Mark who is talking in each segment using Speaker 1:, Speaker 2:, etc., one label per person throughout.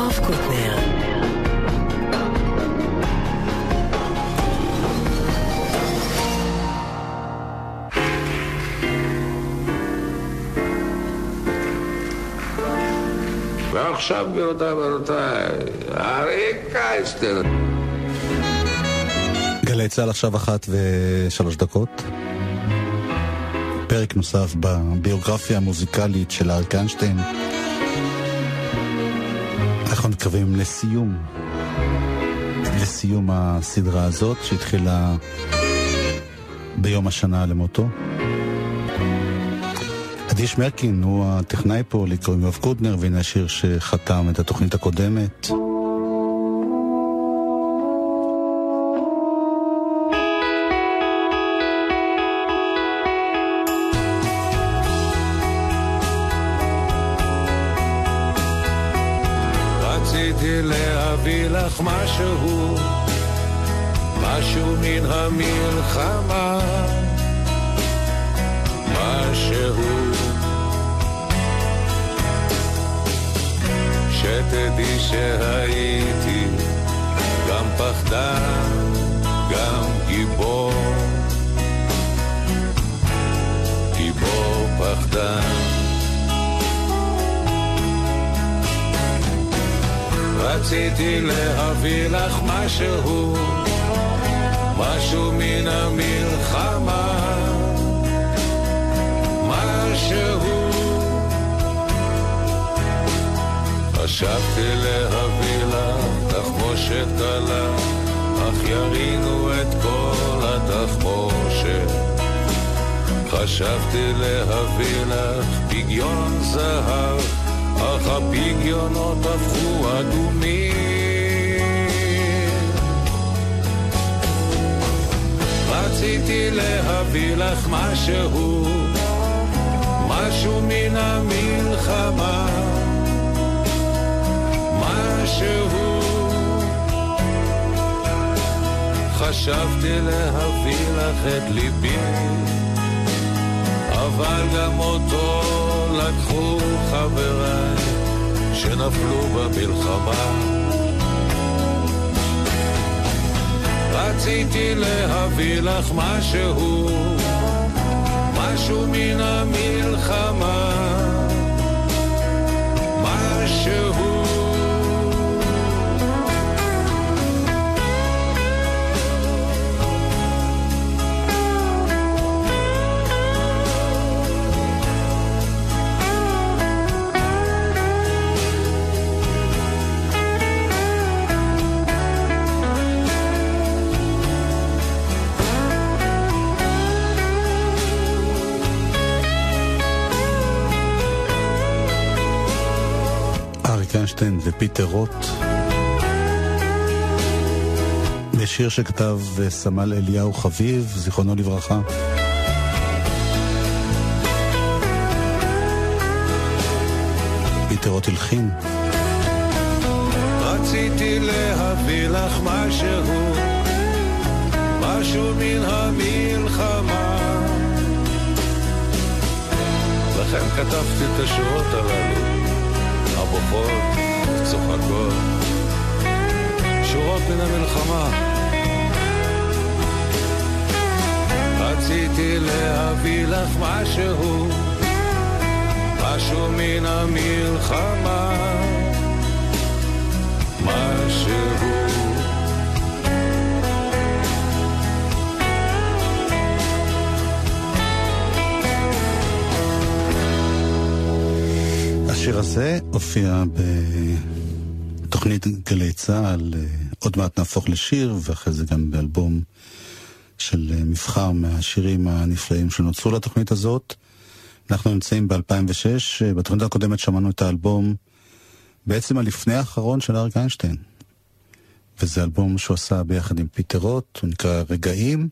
Speaker 1: יואב קוטנר
Speaker 2: ועכשיו, גבירותיי ורבותיי, אריק קייסטר.
Speaker 3: גלי צה"ל עכשיו אחת ושלוש דקות. פרק נוסף בביוגרפיה המוזיקלית של אריק איינשטיין. מתקרבים לסיום, לסיום הסדרה הזאת שהתחילה ביום השנה למותו. אדיש מרקין הוא הטכנאי פה, לקרוא יואב קודנר, והנה השיר שחתם את התוכנית הקודמת.
Speaker 4: לך משהו, משהו מן המלחמה, משהו. שתדעי שהייתי גם פחדן, גם גיבור, גיבור פחדן. רציתי להביא לך משהו, משהו מן המלחמה, משהו. חשבתי להביא לך תחמושת קלה, אך ירינו את כל התחמושת. חשבתי להביא לך פגיון זהב אך הפגיונות הפכו אדומים. רציתי להביא לך משהו, משהו מן המלחמה, משהו. חשבתי להביא לך את ליבי, אבל גם אותו לקחו חבריי שנפלו במלחמה. רציתי להביא לך משהו, משהו מן המלחמה,
Speaker 3: איינשטיין ופיטר רוט. בשיר שכתב סמל אליהו חביב, זיכרונו לברכה. פיטר רוט הלחין.
Speaker 4: רציתי להביא לך משהו, משהו מן המלחמה. לכן כתבתי את השורות הללו. הבוכות, צוחקות, שורות מן המלחמה. רציתי להביא לך משהו, משהו מן המלחמה, משהו
Speaker 3: השיר הזה הופיע בתוכנית גלי צה"ל, אה, עוד מעט נהפוך לשיר, ואחרי זה גם באלבום של אה, מבחר מהשירים הנפלאים שנוצרו לתוכנית הזאת. אנחנו נמצאים ב-2006, אה, בתוכנית הקודמת שמענו את האלבום בעצם הלפני האחרון של אריק איינשטיין. וזה אלבום שהוא עשה ביחד עם פיטר רוט, הוא נקרא רגעים.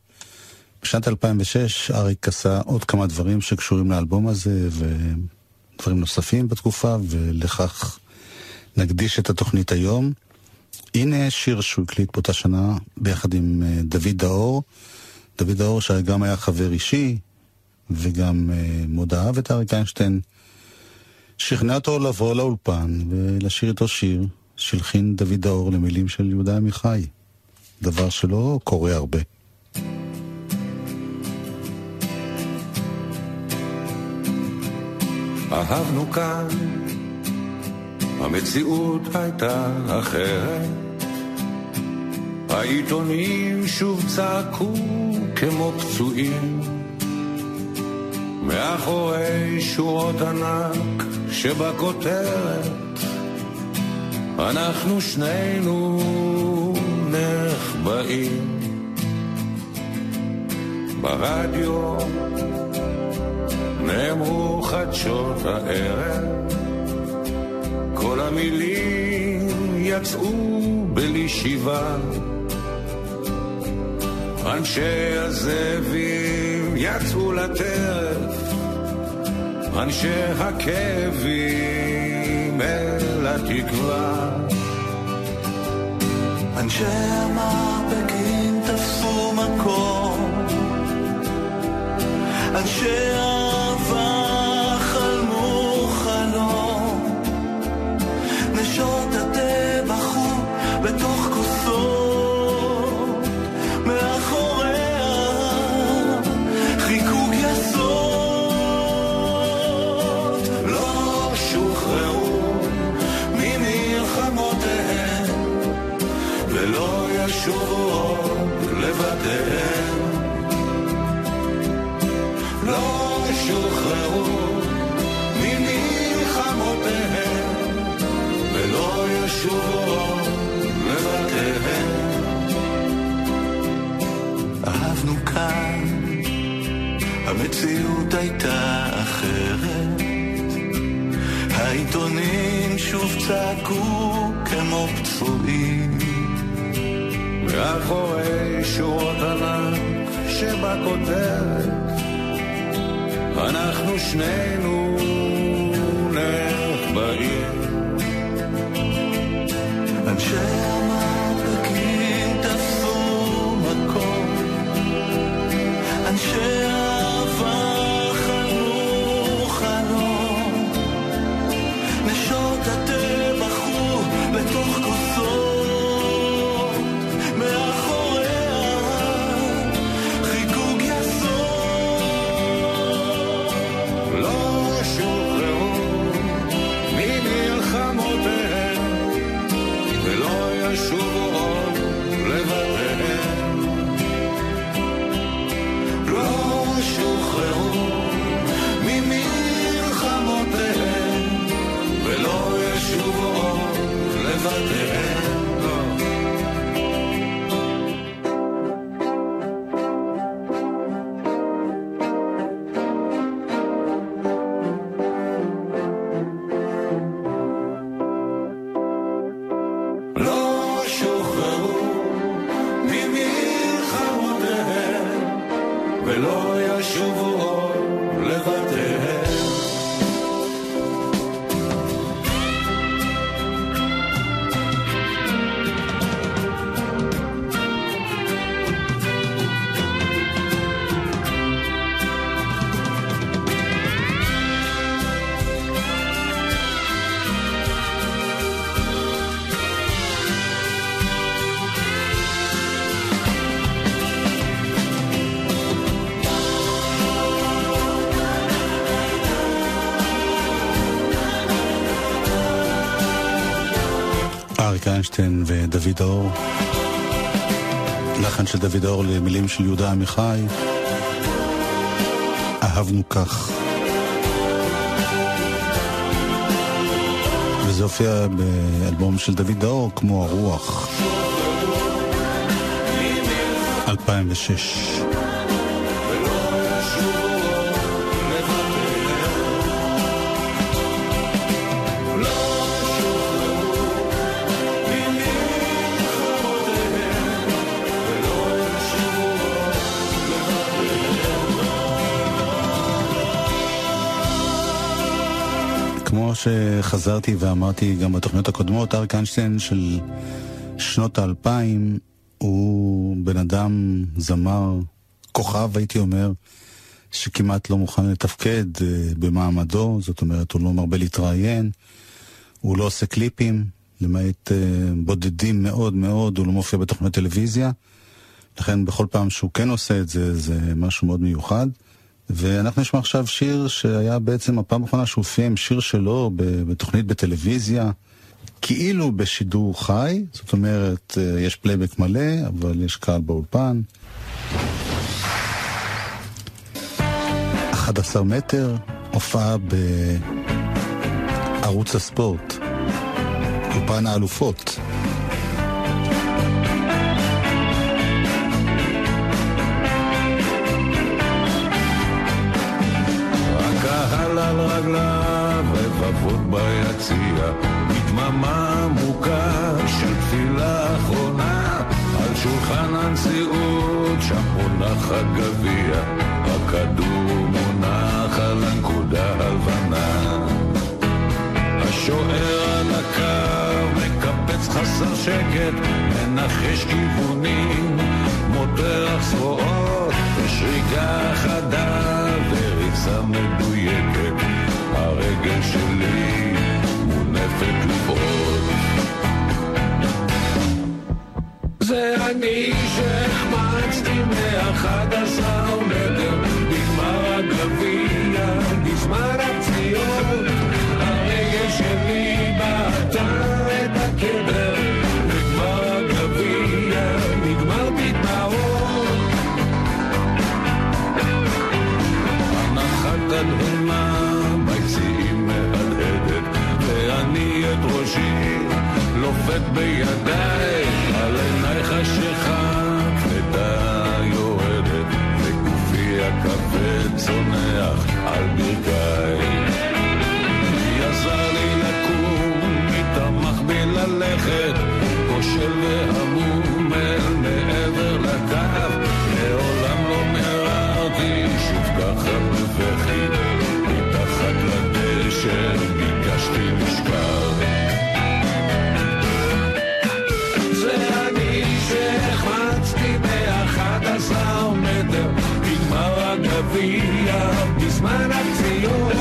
Speaker 3: בשנת 2006 אריק עשה עוד כמה דברים שקשורים לאלבום הזה, ו... דברים נוספים בתקופה, ולכך נקדיש את התוכנית היום. הנה שיר שהוא הקליט באותה שנה ביחד עם אה, דוד דאור. דוד דאור שגם היה חבר אישי וגם אה, מאוד אהב את אריק איינשטיין. שכנע אותו לבוא לאולפן ולשיר איתו שיר שהלחין דוד האור למילים של יהודה עמיחי. דבר שלא קורה הרבה.
Speaker 4: אהבנו כאן, המציאות הייתה אחרת. העיתונים שוב צעקו כמו פצועים, מאחורי שורות ענק שבכותרת אנחנו שנינו נחבאים ברדיו נאמרו חדשות הערב. כל המילים יצאו בלי שיבה. אנשי הזאבים יצאו לטרף. אנשי הכאבים אל התקווה.
Speaker 5: אנשי המרפקים תפסו מקום. אנשי אהבנו כאן, המציאות הייתה אחרת. העיתונים שוב צעקו כמו פצועים.
Speaker 4: מאחורי שורות ענק שבכותרת אנחנו שנינו נחבאים
Speaker 5: אנשי
Speaker 3: איינשטיין ודוד אור. לחן של דוד אור למילים של יהודה עמיחי. אהבנו כך. וזה הופיע באלבום של דוד אור כמו הרוח. 2006. שחזרתי ואמרתי גם בתוכניות הקודמות, אריק איינשטיין של שנות האלפיים הוא בן אדם, זמר, כוכב הייתי אומר, שכמעט לא מוכן לתפקד uh, במעמדו, זאת אומרת הוא לא מרבה להתראיין, הוא לא עושה קליפים, למעט uh, בודדים מאוד מאוד, הוא לא מופיע בתוכנית טלוויזיה. לכן בכל פעם שהוא כן עושה את זה, זה משהו מאוד מיוחד. ואנחנו נשמע עכשיו שיר שהיה בעצם הפעם האחרונה שהוא עם שיר שלו בתוכנית בטלוויזיה, כאילו בשידור חי, זאת אומרת, אה, יש פלייבק מלא, אבל יש קהל באולפן. 11 מטר, הופעה בערוץ הספורט, אולפן האלופות.
Speaker 4: ביציע, מדממה עמוקה של תפילה אחרונה, על שולחן הנשיאות, שם מונח הגביע, הכדור מונח על הנקודה הלבנה. השוער על הקו, מקפץ חסר שקט, מנחש כיוונים, מותח זרועות, ושריקה חדה וריצה מדויקת. הרגל שלי לבעוד. זה אני שהחמצתי מאחד עשר מטר בגמר הגביע, בזמן הפציעות, הרגל שלי בעטה את הקבר, בגמר הגביע, נגמר בדמעות. הנחת תדהמה לופת בידיי, על עיניי חשיכה כבדה יורדת, וגופי הכבד צונח על ברכיי. מי עזר לי לקום, מי תמך בי ללכת, כושל והמום אל מעבר לקו, מעולם לא מיררתי שוב ככה בבכי, מתחת לדשא בזמן הפציעות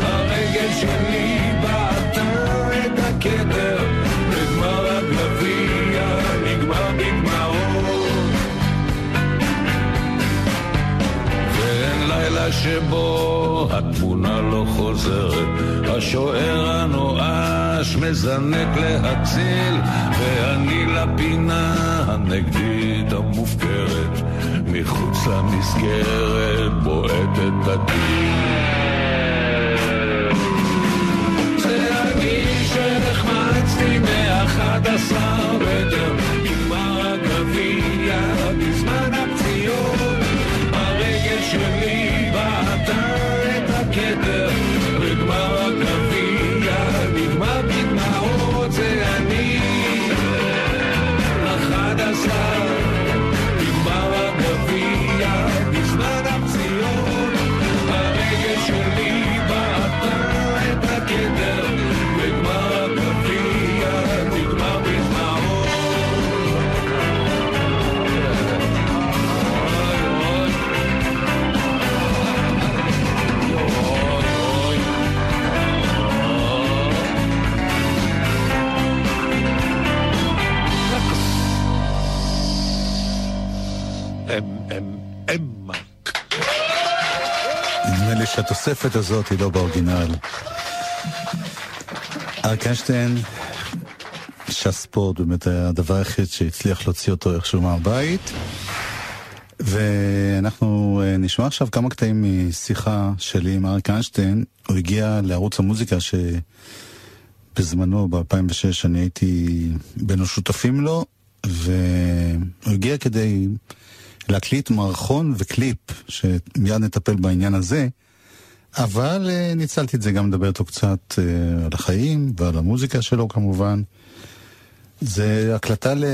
Speaker 4: הרגל שלי בעטה את הכתר בגמר הגביע נגמר בדמעות ואין לילה שבו התמונה לא חוזרת. השוער הנואש מזנק להציל ואני לפינה הנגדית המופקרת מחוץ למסגרת בועטת הטיל זה אני שנחמצתי מאחד עשר מטר
Speaker 3: שהתוספת הזאת היא לא באורגינל. אריק איינשטיין, שהספורט באמת היה הדבר היחיד שהצליח להוציא אותו איכשהו מהבית. ואנחנו אה, נשמע עכשיו כמה קטעים משיחה שלי עם אריק איינשטיין. הוא הגיע לערוץ המוזיקה שבזמנו, ב-2006, אני הייתי בין השותפים לו, והוא הגיע כדי להקליט מערכון וקליפ, שמיד נטפל בעניין הזה. אבל uh, ניצלתי את זה גם לדבר איתו קצת uh, על החיים ועל המוזיקה שלו כמובן. זה הקלטה ל...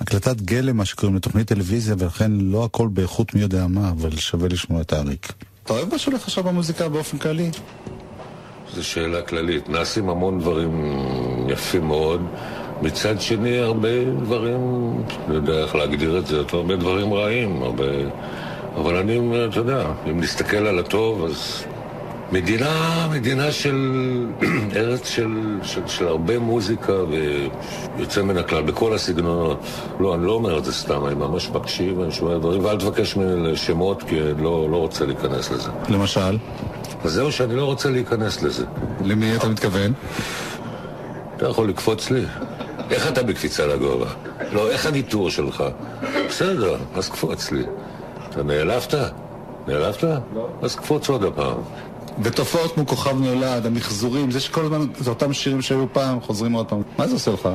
Speaker 3: הקלטת גלם, מה שקוראים לתוכנית טלוויזיה, ולכן לא הכל באיכות מי יודע מה, אבל שווה לשמוע את האריק. אתה אוהב מה שהולך עכשיו במוזיקה באופן כללי?
Speaker 6: זו שאלה כללית. נעשים המון דברים יפים מאוד. מצד שני, הרבה דברים, לא יודע איך להגדיר את זה, הרבה דברים רעים, הרבה... אבל אני, אתה יודע, אם נסתכל על הטוב, אז
Speaker 4: מדינה, מדינה של ארץ של, של, של הרבה מוזיקה ויוצא מן הכלל בכל הסגנונות. לא, אני לא אומר את זה סתם, אני ממש מקשיב, אני שומע דברים, ואל תבקש ממני שמות כי אני לא, לא רוצה להיכנס לזה.
Speaker 3: למשל?
Speaker 4: אז זהו שאני לא רוצה להיכנס לזה.
Speaker 3: למי אתה מתכוון?
Speaker 4: אתה יכול לקפוץ לי. איך אתה בקפיצה לגובה? לא, איך הניטור שלך? בסדר, אז קפוץ לי. אתה נעלבת? נעלבת? לא. אז קפוץ עוד הפעם.
Speaker 3: ותופעות כמו כוכב נולד, המחזורים, זה שכל הזמן, זה אותם שירים שהיו פעם, חוזרים עוד פעם. מה זה עושה לך?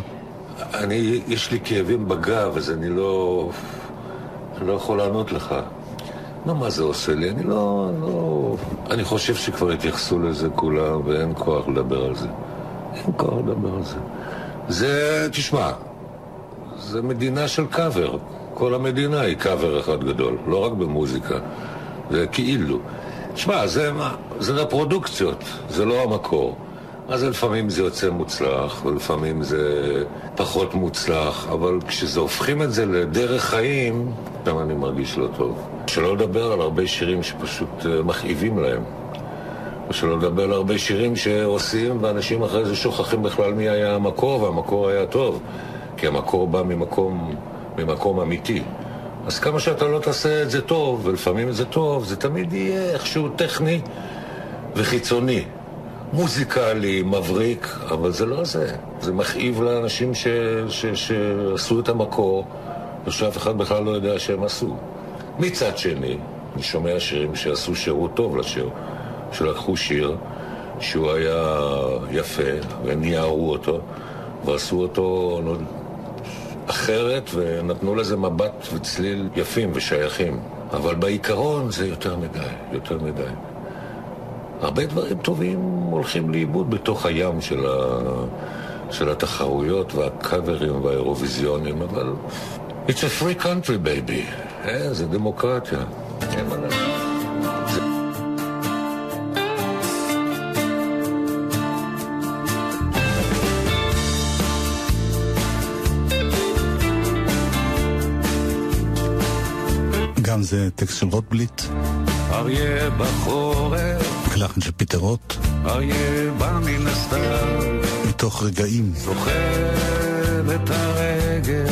Speaker 4: אני, יש לי כאבים בגב, אז אני לא... אני לא יכול לענות לך. לא, מה זה עושה לי? אני לא... לא... אני חושב שכבר התייחסו לזה כולם, ואין כוח לדבר על זה. אין כוח לדבר על זה. זה, תשמע, זה מדינה של קאבר. כל המדינה היא קאבר אחד גדול, לא רק במוזיקה. זה כאילו. תשמע, זה, זה לפרודוקציות, זה לא המקור. אז לפעמים זה יוצא מוצלח, ולפעמים זה פחות מוצלח, אבל כשזה הופכים את זה לדרך חיים, גם אני מרגיש לא טוב. שלא לדבר על הרבה שירים שפשוט אה, מכאיבים להם. ושלא לדבר על הרבה שירים שעושים, ואנשים אחרי זה שוכחים בכלל מי היה המקור, והמקור היה טוב. כי המקור בא ממקום, ממקום אמיתי. אז כמה שאתה לא תעשה את זה טוב, ולפעמים זה טוב, זה תמיד יהיה איכשהו טכני וחיצוני. מוזיקלי, מבריק, אבל זה לא זה. זה מכאיב לאנשים ש, ש, שעשו את המקור, ושאף אחד בכלל לא יודע שהם עשו. מצד שני, אני שומע שירים שעשו שירות טוב לשיר, שלקחו שיר שהוא היה יפה, והם ניערו אותו, ועשו אותו אחרת, ונתנו לזה מבט וצליל יפים ושייכים. אבל בעיקרון זה יותר מדי, יותר מדי. הרבה דברים טובים הולכים לאיבוד בתוך הים של, ה... של התחרויות והקאברים והאירוויזיונים, אבל it's a free country, baby. אה, זה דמוקרטיה. אין מה לעשות.
Speaker 3: זה טקסט של רוטבליט.
Speaker 7: אריה בחורף.
Speaker 3: לחן של פיטר רוט.
Speaker 7: אריה בא מן הסתם.
Speaker 3: מתוך רגעים.
Speaker 7: סוחב את הרגל.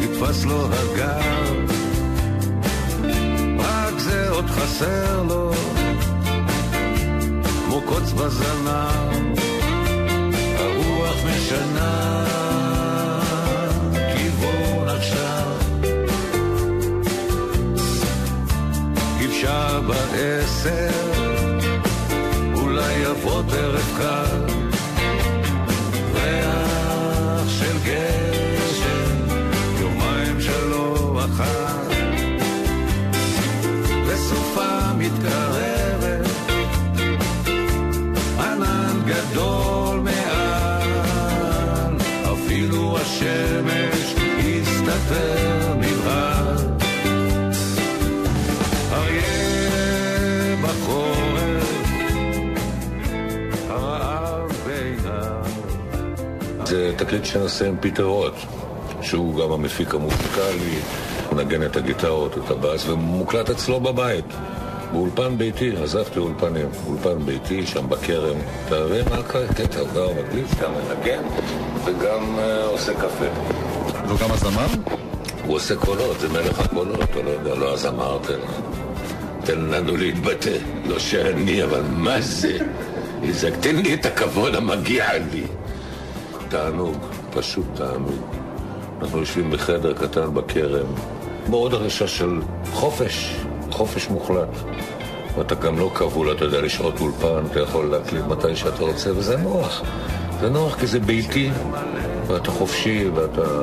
Speaker 7: נתפס לו הגב. רק זה עוד חסר לו. כמו קוץ בזנב. הרוח משנה. בעשר, אולי יבוא קל, ריח הסתתר
Speaker 4: זה תקליט שנעשה עם פיטר רוט, שהוא גם המפיק המוזיקלי, מנגן את הגיטרות, את הבאס, ומוקלט אצלו בבית. באולפן ביתי, עזבתי אולפנים, אולפן ביתי, שם בכרם. אתה מבין מה הקטע? אתה גר מקליט, אתה מנגן, וגם אה, עושה קפה.
Speaker 3: והוא גם הזמר?
Speaker 4: הוא עושה קולות, זה מלך הקולות, אתה לא יודע, לא הזמר, תן, תן לנו להתבטא. לא שאני, אבל מה זה? תן לי את הכבוד המגיע לי. תענוג, פשוט תענוג. אנחנו יושבים בחדר קטן בכרם, בעוד הרגשה של חופש, חופש מוחלט. ואתה גם לא כבול, אתה יודע, לשעות אולפן, אתה יכול להקליט מתי שאתה רוצה, וזה נוח. זה נוח כי זה ביתי, ואתה חופשי, ואתה...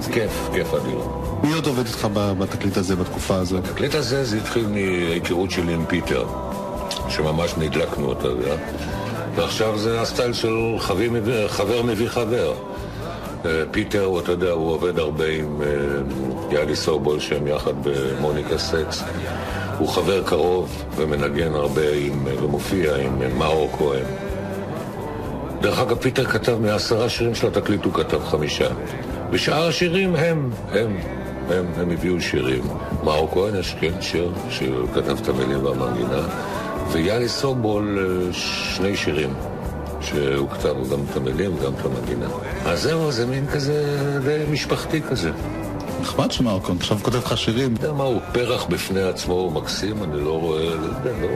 Speaker 4: זה כיף, כיף אדיר.
Speaker 3: מי עוד עובד איתך בתקליט הזה בתקופה הזו?
Speaker 4: התקליט הזה, זה התחיל מהיכרות שלי עם פיטר, שממש נדלקנו, אתה יודע. ועכשיו זה הסטייל של חבר מביא חבר. אה, פיטר, אתה יודע, הוא עובד הרבה עם אה, יאלי סובול, שהם יחד במוניקה סקס. הוא חבר קרוב ומנגן הרבה עם, אה, ומופיע עם מאור כהן. דרך אגב, פיטר כתב מעשרה שירים של התקליט, הוא כתב חמישה. ושאר השירים הם, הם, הם, הם הביאו שירים. מאור כהן יש כן שיר, שכתב את המילים והמנגינה, ויאלי סובול אה, שני שירים. שהוא כתב גם את המילים וגם את המנגינה. אז זהו, זה מין כזה די משפחתי כזה.
Speaker 3: נחמד שמרקון, עכשיו כותב לך שירים.
Speaker 4: אתה יודע מה, הוא פרח בפני עצמו, הוא מקסים, אני לא רואה, לא לא,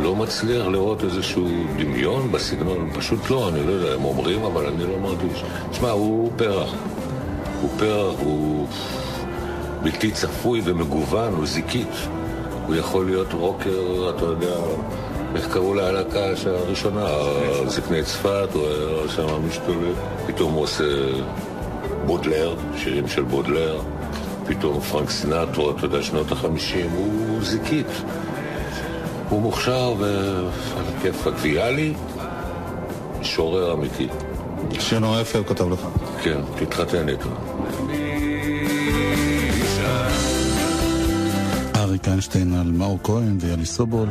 Speaker 4: לא מצליח לראות איזשהו דמיון בסגנון, פשוט לא, אני לא יודע, הם אומרים, אבל אני לא מרגיש. תשמע, הוא פרח. הוא פרח, הוא בלתי צפוי ומגוון, הוא זיקית. הוא יכול להיות רוקר, אתה יודע, איך קראו להלהקה הראשונה, זקני צפת, הוא היה שם משתולל. פתאום הוא עושה בודלר, שירים של בודלר. פתאום פרנק סינטרו, אתה יודע, שנות החמישים, הוא זיקית. הוא מוכשר הכיפאק. ויאלי, שורר אמיתי.
Speaker 3: יפה הוא כתב לך.
Speaker 4: כן, תתחתן איתו.
Speaker 3: איינשטיין על מאור כהן ויאלי סובול.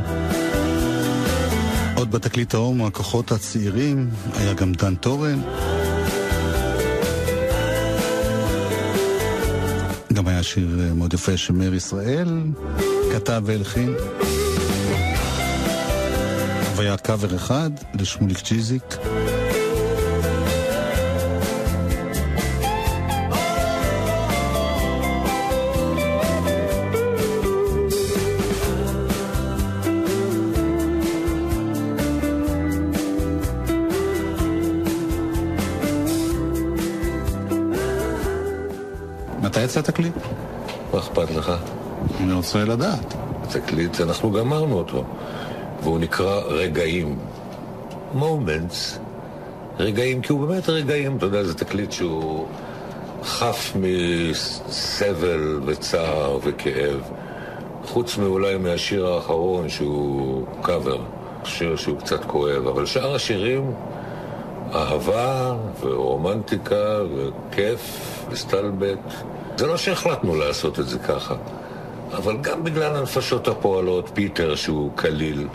Speaker 3: עוד בתקליט ההומו, הכוחות הצעירים, היה גם דן טורן. גם היה שיר מאוד יפה שמאיר ישראל כתב והלחין. והיה קאבר אחד לשמוליק צ'יזיק. רוצה לדעת.
Speaker 4: התקליט, אנחנו גמרנו אותו. והוא נקרא רגעים. moments. רגעים, כי הוא באמת רגעים, אתה יודע, זה תקליט שהוא חף מסבל וצער וכאב. חוץ מאולי מהשיר האחרון שהוא קאבר, שיר שהוא קצת כואב, אבל שאר השירים, אהבה ורומנטיקה וכיף וסטלבט. זה לא שהחלטנו לעשות את זה ככה, אבל גם בגלל הנפשות הפועלות, פיטר שהוא קליל,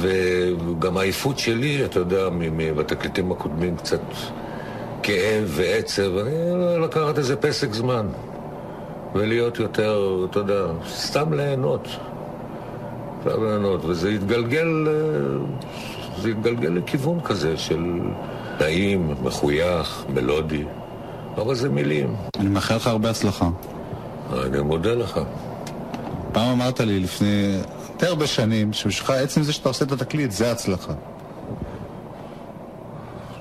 Speaker 4: וגם העייפות שלי, אתה יודע, בתקליטים הקודמים קצת כאב ועצב, אני לקחת איזה פסק זמן ולהיות יותר, אתה יודע, סתם ליהנות. סתם ליהנות, וזה התגלגל, זה התגלגל לכיוון כזה של נעים, מחוייך, מלודי, אבל זה מילים.
Speaker 3: אני מאחל לך הרבה הצלחה.
Speaker 4: אני מודה לך.
Speaker 3: פעם אמרת לי לפני די הרבה שנים, שבשבילך עצם זה שאתה עושה את התקליט, זה הצלחה.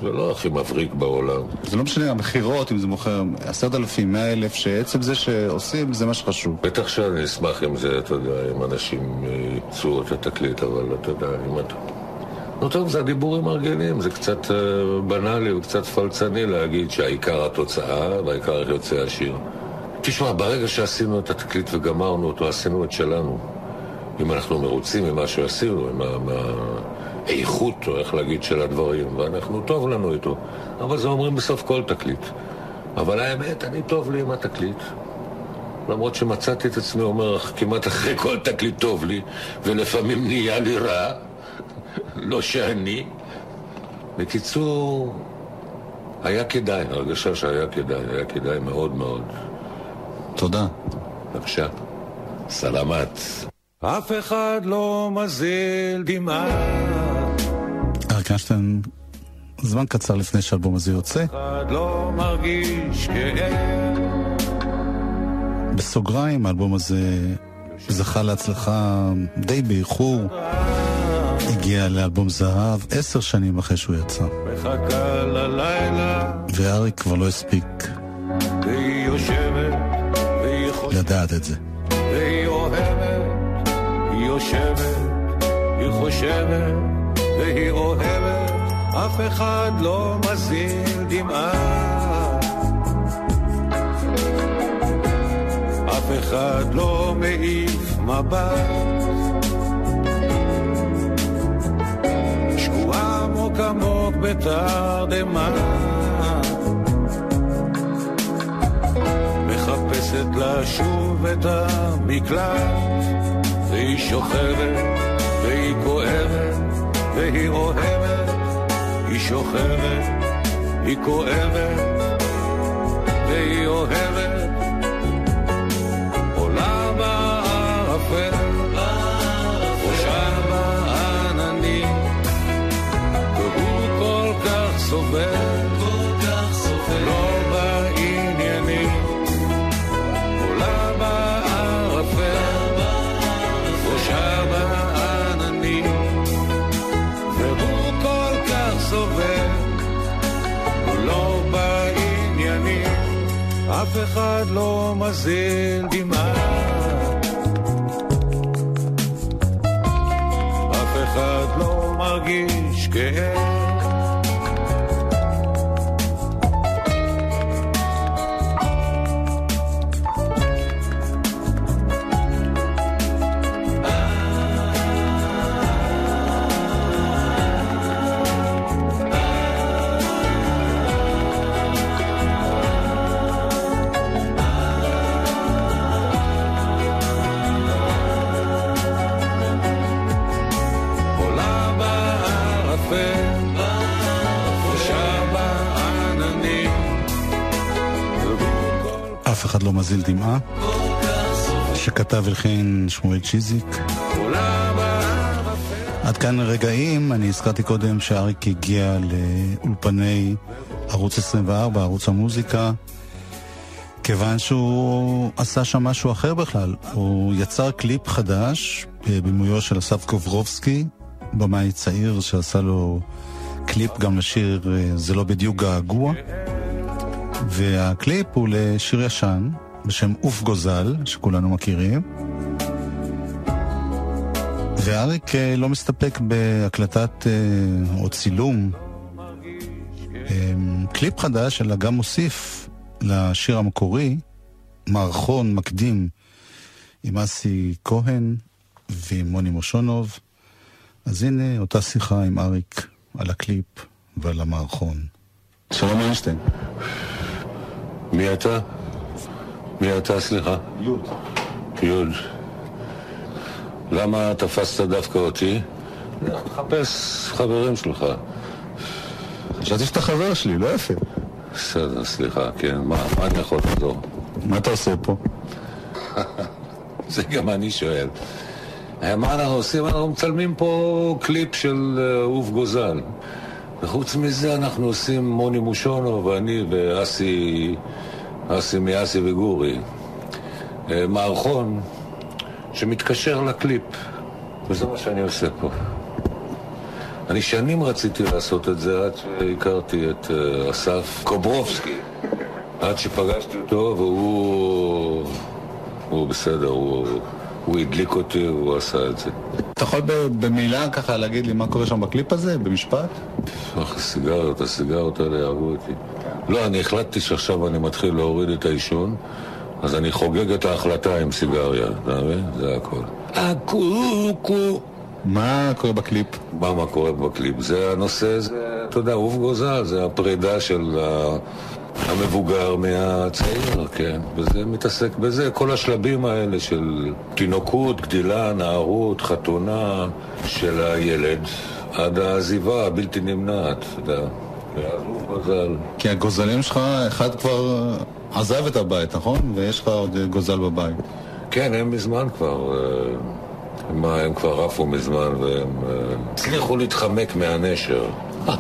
Speaker 4: זה לא הכי מבריק בעולם.
Speaker 3: זה לא משנה, המכירות, אם זה מוכר עשרת אלפים, מאה אלף, שעצם זה שעושים, זה מה שחשוב.
Speaker 4: בטח שאני אשמח אם זה, אתה יודע, אם אנשים יצאו את התקליט, אבל אתה יודע, אם אתה... נו טוב, זה הדיבורים הרגילים, זה קצת בנאלי וקצת פלצני להגיד שהעיקר התוצאה והעיקר איך יוצא השיר. תשמע, ברגע שעשינו את התקליט וגמרנו אותו, עשינו את שלנו. אם אנחנו מרוצים ממה שעשינו, עם האיכות, או איך להגיד, של הדברים, ואנחנו, טוב לנו איתו. אבל זה אומרים בסוף כל תקליט. אבל האמת, אני טוב לי עם התקליט. למרות שמצאתי את עצמי אומר, כמעט אחרי כל תקליט טוב לי, ולפעמים נהיה לי רע, לא שאני. בקיצור, היה כדאי, הרגשה שהיה כדאי, היה כדאי מאוד מאוד.
Speaker 3: תודה.
Speaker 4: בבקשה. סלמת.
Speaker 7: אף אחד לא מזיל דמעה.
Speaker 3: אריק איינשטיין, זמן קצר לפני שהאלבום הזה יוצא.
Speaker 7: אף אחד לא מרגיש כאב.
Speaker 3: בסוגריים, האלבום הזה זכה להצלחה די באיחור. הגיע לאלבום זהב עשר שנים אחרי שהוא יצא.
Speaker 7: מחכה ללילה,
Speaker 3: ואריק כבר לא הספיק
Speaker 7: והיא יושבת,
Speaker 3: לדעת את זה.
Speaker 7: והיא אוהבת, היא יושבת, היא חושבת, והיא אוהבת, אף אחד לא מזיל דמעה. אף אחד לא מעיף מבט. שקועה עמוק עמוק בתרדמה. מחפשת לה שוב את המקלט, והיא שוכבת, והיא כואבת, והיא אוהבת, היא שוכבת, היא כואבת, והיא אוהבת, אחד לא מזיל
Speaker 3: מזיל דמעה, שכתב והלחין שמואל צ'יזיק. עד כאן רגעים, אני הזכרתי קודם שאריק הגיע לאולפני ערוץ 24, ערוץ המוזיקה, כיוון שהוא עשה שם משהו אחר בכלל. הוא יצר קליפ חדש בבימויו של אסף קוברובסקי, במאי צעיר שעשה לו קליפ גם לשיר אה, "זה לא בדיוק געגוע", והקליפ הוא לשיר ישן בשם עוף גוזל, שכולנו מכירים. ואריק אה, לא מסתפק בהקלטת אה, או צילום אה, קליפ חדש, אלא גם מוסיף לשיר המקורי מערכון מקדים עם אסי כהן ועם מוני מושונוב. אז הנה אותה שיחה עם אריק על הקליפ ועל המערכון. שלום איינשטיין.
Speaker 4: מי אתה? מי אתה, סליחה?
Speaker 3: יוד.
Speaker 4: יוד. למה תפסת דווקא אותי? לחפש חברים שלך.
Speaker 3: חשבתי שאתה חבר שלי, לא יפה.
Speaker 4: בסדר, סליחה, כן. מה, מה אני יכול לעזור?
Speaker 3: מה אתה עושה פה?
Speaker 4: זה גם אני שואל. אה, מה אנחנו עושים? אנחנו מצלמים פה קליפ של אה, עוף גוזל. וחוץ מזה אנחנו עושים מוני מושונו ואני ואסי, אסי מאסי וגורי. אה, מערכון שמתקשר לקליפ, וזה מה שאני עושה פה. אני שנים רציתי לעשות את זה עד שהכרתי את אה, אסף קוברובסקי. עד שפגשתי אותו והוא... הוא בסדר, הוא, הוא הדליק אותי, הוא עשה את זה.
Speaker 3: אתה יכול במילה ככה להגיד לי מה קורה שם בקליפ הזה, במשפט?
Speaker 4: הסיגריות, הסיגריות האלה יהרגו אותי. לא, אני החלטתי שעכשיו אני מתחיל להוריד את העישון, אז אני חוגג את ההחלטה עם סיגריה, אתה מבין? זה הכל. הקוקו.
Speaker 3: מה קורה בקליפ?
Speaker 4: מה, מה קורה בקליפ? זה הנושא, זה, אתה יודע, עוף גוזל, זה הפרידה של ה... המבוגר מהצעיר, כן, וזה מתעסק בזה, כל השלבים האלה של תינוקות, גדילה, נערות, חתונה של הילד, עד העזיבה הבלתי נמנעת, אתה יודע. גוזל.
Speaker 3: כי הגוזלים שלך, אחד כבר עזב את הבית, נכון? ויש לך עוד גוזל בבית.
Speaker 4: כן, הם מזמן כבר, אה, הם, הם כבר עפו מזמן והם אה, הצליחו להתחמק מהנשר.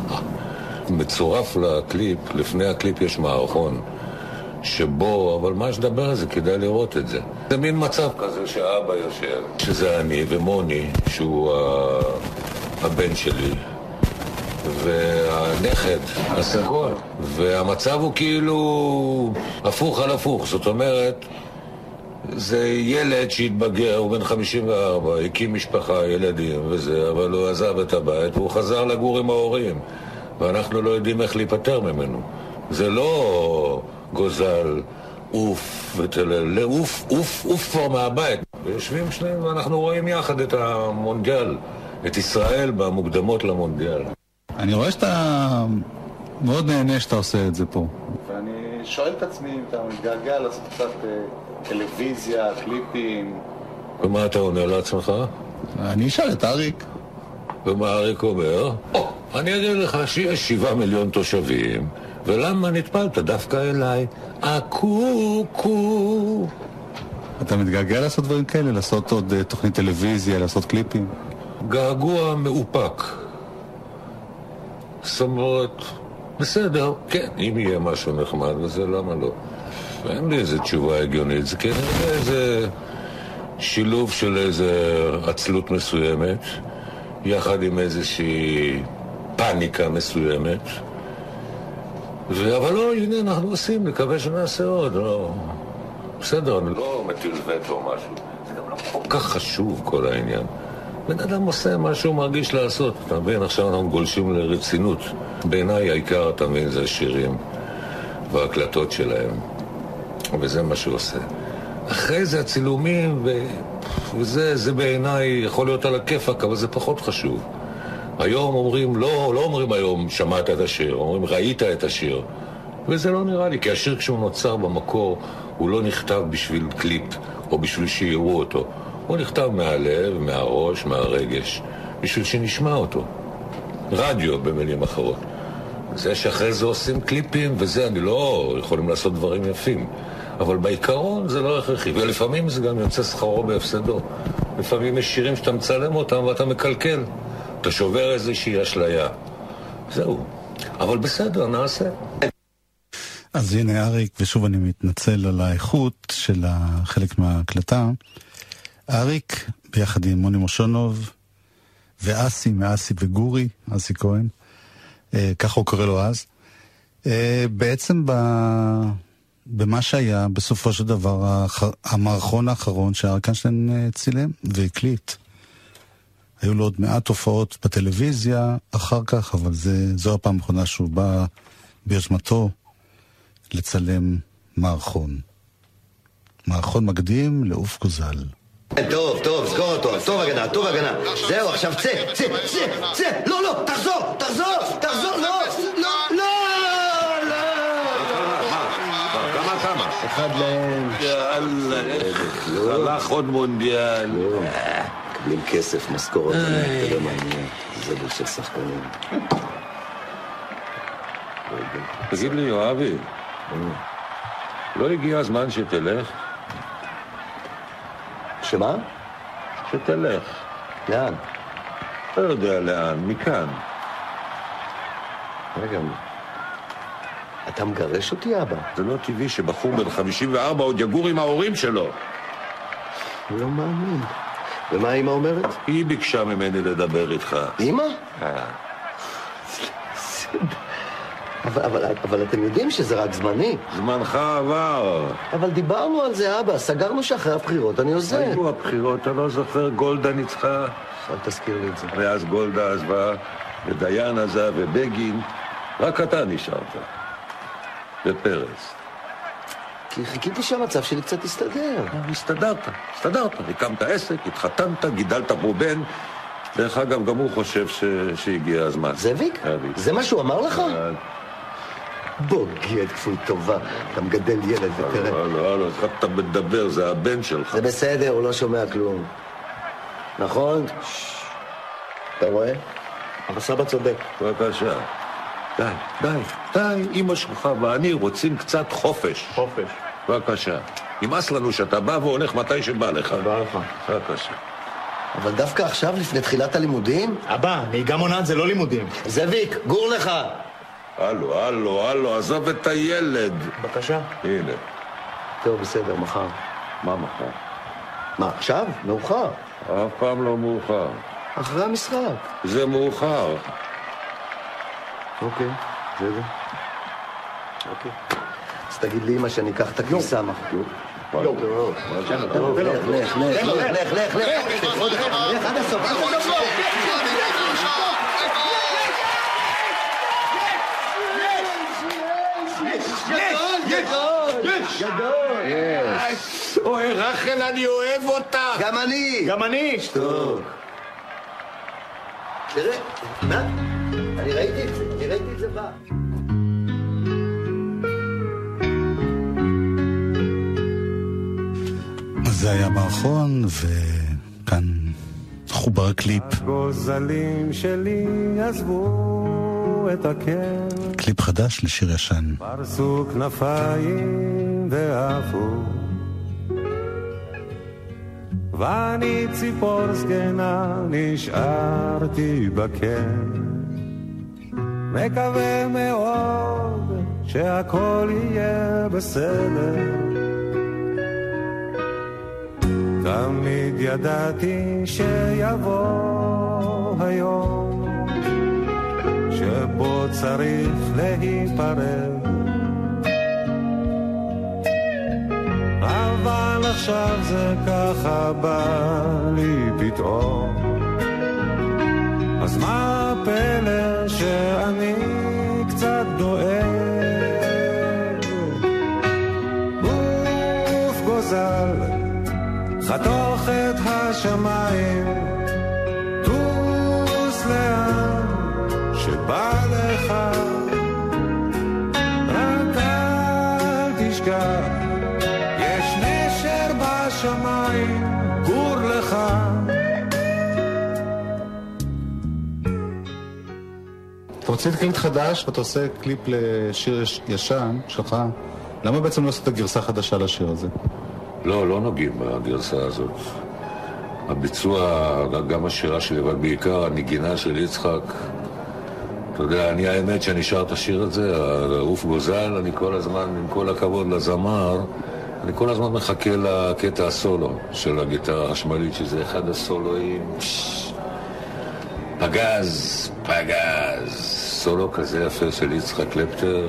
Speaker 4: מצורף לקליפ, לפני הקליפ יש מערכון שבו, אבל מה שדבר על זה, כדאי לראות את זה. זה מין מצב כזה שאבא יושב, שזה אני ומוני, שהוא הבן שלי, והנכד, הסגול. והמצב הוא כאילו הפוך על הפוך, זאת אומרת, זה ילד שהתבגר, הוא בן 54, הקים משפחה, ילדים וזה, אבל הוא עזב את הבית והוא חזר לגור עם ההורים, ואנחנו לא יודעים איך להיפטר ממנו. זה לא גוזל, עוף ותלל, לעוף, עוף, עוף כבר מהבית. ויושבים שניהם ואנחנו רואים יחד את המונדיאל, את ישראל במוקדמות למונדיאל.
Speaker 3: אני רואה שאתה מאוד נהנה שאתה עושה את זה פה. ואני שואל את עצמי אם אתה מתגעגע לעשות קצת אה, טלוויזיה, קליפים.
Speaker 4: ומה אתה עונה לעצמך?
Speaker 3: אני אשאל את אריק.
Speaker 4: ומה אריק אומר? או, אני אגיד לך שיש שבעה מיליון תושבים, ולמה נטפלת דווקא אליי? הקוקו.
Speaker 3: אתה מתגעגע לעשות דברים כאלה? לעשות עוד אה, תוכנית טלוויזיה, לעשות קליפים?
Speaker 4: געגוע מאופק. אומרת, בסדר, כן, אם יהיה משהו נחמד וזה, למה לא? אין לי איזה תשובה הגיונית, זה כנראה איזה שילוב של איזה עצלות מסוימת, יחד עם איזושהי פאניקה מסוימת, ו... אבל לא, הנה, אנחנו עושים, נקווה שנעשה עוד, לא... בסדר, אני לא מטיל וטו או משהו. זה גם לא כל כך חשוב, כל העניין. בן אדם עושה מה שהוא מרגיש לעשות, אתה מבין? עכשיו אנחנו גולשים לרצינות. בעיניי העיקר, אתה מבין, זה השירים וההקלטות שלהם. וזה מה שהוא עושה. אחרי זה הצילומים, ו... וזה זה בעיניי יכול להיות על הכיפאק, אבל זה פחות חשוב. היום אומרים, לא, לא אומרים היום שמעת את השיר, אומרים ראית את השיר. וזה לא נראה לי, כי השיר כשהוא נוצר במקור, הוא לא נכתב בשביל קליפ או בשביל שיראו אותו. הוא נכתב מהלב, מהראש, מהרגש, בשביל שנשמע אותו. רדיו, במילים אחרות. זה שאחרי זה עושים קליפים וזה, אני לא יכולים לעשות דברים יפים. אבל בעיקרון זה לא הכרחי, ולפעמים זה גם יוצא שכרו בהפסדו. לפעמים יש שירים שאתה מצלם אותם ואתה מקלקל. אתה שובר איזושהי אשליה. זהו. אבל בסדר, נעשה.
Speaker 3: אז הנה אריק, ושוב אני מתנצל על האיכות של חלק מההקלטה. אריק, ביחד עם מוני מושונוב, ואסי מאסי וגורי, אסי כהן, אה, ככה הוא קורא לו אז. אה, בעצם ב... במה שהיה בסופו של דבר האחר... המערכון האחרון שאריק איינשטיין אה, צילם והקליט. היו לו עוד מעט הופעות בטלוויזיה אחר כך, אבל זה, זו הפעם האחרונה שהוא בא ביוזמתו לצלם מערכון. מערכון מקדים לעוף גוזל.
Speaker 8: טוב, טוב, סגור אותו, טוב הגנה, טוב הגנה. זהו, עכשיו צא, צא, צא, צא, לא, לא, תחזור, תחזור, תחזור, לא, לא, לא, לא.
Speaker 4: כמה כמה?
Speaker 8: אחד להם.
Speaker 4: יאללה, הלך עוד מונדיאל.
Speaker 8: מקבלים כסף, משכורת, תראה מה העניין. זבל של שחקנים.
Speaker 4: תגיד לי, יואבי, לא הגיע הזמן שתלך?
Speaker 8: שמה?
Speaker 4: שתלך.
Speaker 8: לאן?
Speaker 4: לא יודע לאן, מכאן.
Speaker 8: רגע, אתה מגרש אותי, אבא?
Speaker 4: זה לא טבעי שבחור בן 54 עוד יגור עם ההורים שלו.
Speaker 8: אני לא מאמין. ומה אמא אומרת?
Speaker 4: היא ביקשה ממני לדבר איתך.
Speaker 8: אמא?
Speaker 4: אה,
Speaker 8: אבל, אבל, אבל אתם יודעים שזה רק זמני.
Speaker 4: זמנך עבר.
Speaker 8: אבל דיברנו על זה, אבא. סגרנו שאחרי הבחירות אני עוזב.
Speaker 4: היו הבחירות, אתה לא זוכר, גולדה ניצחה,
Speaker 8: אל תזכיר לי את זה.
Speaker 4: ואז גולדה עזבה, ודיין עזב, ובגין, רק אתה נשארת. ופרס.
Speaker 8: כי חיכיתי שהמצב שלי קצת יסתדר.
Speaker 4: הסתדרת, הסתדרת. הקמת עסק, התחתנת, גידלת פה בן. דרך אגב, גם הוא חושב ש... שהגיע הזמן.
Speaker 8: זאביק?
Speaker 4: זאביק.
Speaker 8: זה מה שהוא אמר לך? בוגד כפוי טובה. אתה מגדל ילד ותראה.
Speaker 4: לא, לא, לא, התחלת לדבר, זה הבן שלך.
Speaker 8: זה בסדר, הוא לא שומע כלום. נכון? אתה רואה? אבל סבא צודק.
Speaker 4: בבקשה. די, די, די, אמא שלך ואני רוצים קצת חופש.
Speaker 9: חופש.
Speaker 4: בבקשה. נמאס לנו שאתה בא והולך מתי שבא לך.
Speaker 9: תודה לך.
Speaker 4: בבקשה.
Speaker 8: אבל דווקא עכשיו, לפני תחילת הלימודים?
Speaker 9: אבא, נהיגה מונעת זה לא לימודים.
Speaker 8: זאביק, גור לך!
Speaker 4: הלו, הלו, הלו, עזוב את הילד.
Speaker 9: בבקשה.
Speaker 4: הנה,
Speaker 8: טוב, בסדר, מחר.
Speaker 4: מה מחר?
Speaker 8: מה, עכשיו? מאוחר.
Speaker 4: אף פעם לא מאוחר.
Speaker 8: אחרי המשחק.
Speaker 4: זה מאוחר.
Speaker 8: אוקיי, בסדר. אוקיי. אז תגיד לאמא שאני אקח את הכביסה מחר. טוב, טוב, לך, לך, לך, לך, לך, לך, לך, לך עד הסוף, עד הסוף.
Speaker 4: אוי, רחל, אני אוהב אותך.
Speaker 8: גם אני.
Speaker 9: גם אני.
Speaker 8: טוב. תראה, מה? אני ראיתי את זה, אני ראיתי את זה בא.
Speaker 3: זה היה מערכון, וכאן חובר הקליפ,
Speaker 7: הגוזלים שלי עזבו את הקר,
Speaker 3: קליפ חדש לשיר ישן.
Speaker 7: פרסו כנפיים ועפו. ואני ציפור זקנה נשארתי בקר. מקווה מאוד שהכל יהיה בסדר. תמיד ידעתי שיבוא היום שבו צריך להיפרד עכשיו זה ככה בא לי פתאום. אז מה הפלא שאני קצת דואג? גוף גוזל, חתוך את השמיים, טוס לאן שבא לך.
Speaker 3: מוציא תקליט חדש ואתה עושה קליפ לשיר יש- ישן שלך, למה בעצם לא עשית גרסה חדשה לשיר הזה?
Speaker 4: לא, לא נוגעים בגרסה הזאת. הביצוע, גם השירה שלי, אבל בעיקר הנגינה של יצחק. אתה יודע, אני האמת שאני שר את השיר הזה, עוף גוזל, אני כל הזמן, עם כל הכבוד לזמר, אני כל הזמן מחכה לקטע הסולו של הגיטרה החשמלית, שזה אחד הסולואים. פגז, פגז, סולו כזה יפה של יצחק קלפטר,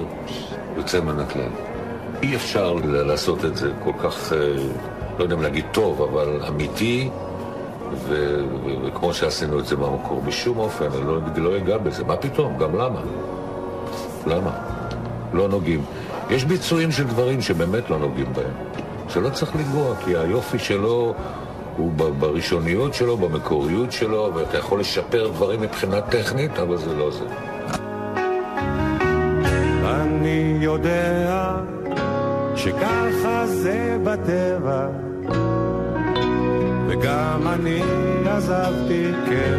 Speaker 4: יוצא מן הכלל. אי אפשר לעשות את זה כל כך, אה, לא יודע אם להגיד טוב, אבל אמיתי, וכמו שעשינו את זה במקור. בשום אופן, אני לא, לא אגע בזה. מה פתאום? גם למה? למה? לא נוגעים. יש ביצועים של דברים שבאמת לא נוגעים בהם, שלא צריך לנגוע, כי היופי שלו הוא בראשוניות שלו, במקוריות שלו, ואתה יכול לשפר דברים מבחינה טכנית, אבל זה לא זה.
Speaker 7: יודע שככה זה בטבע. וגם אני עזבתי, כן.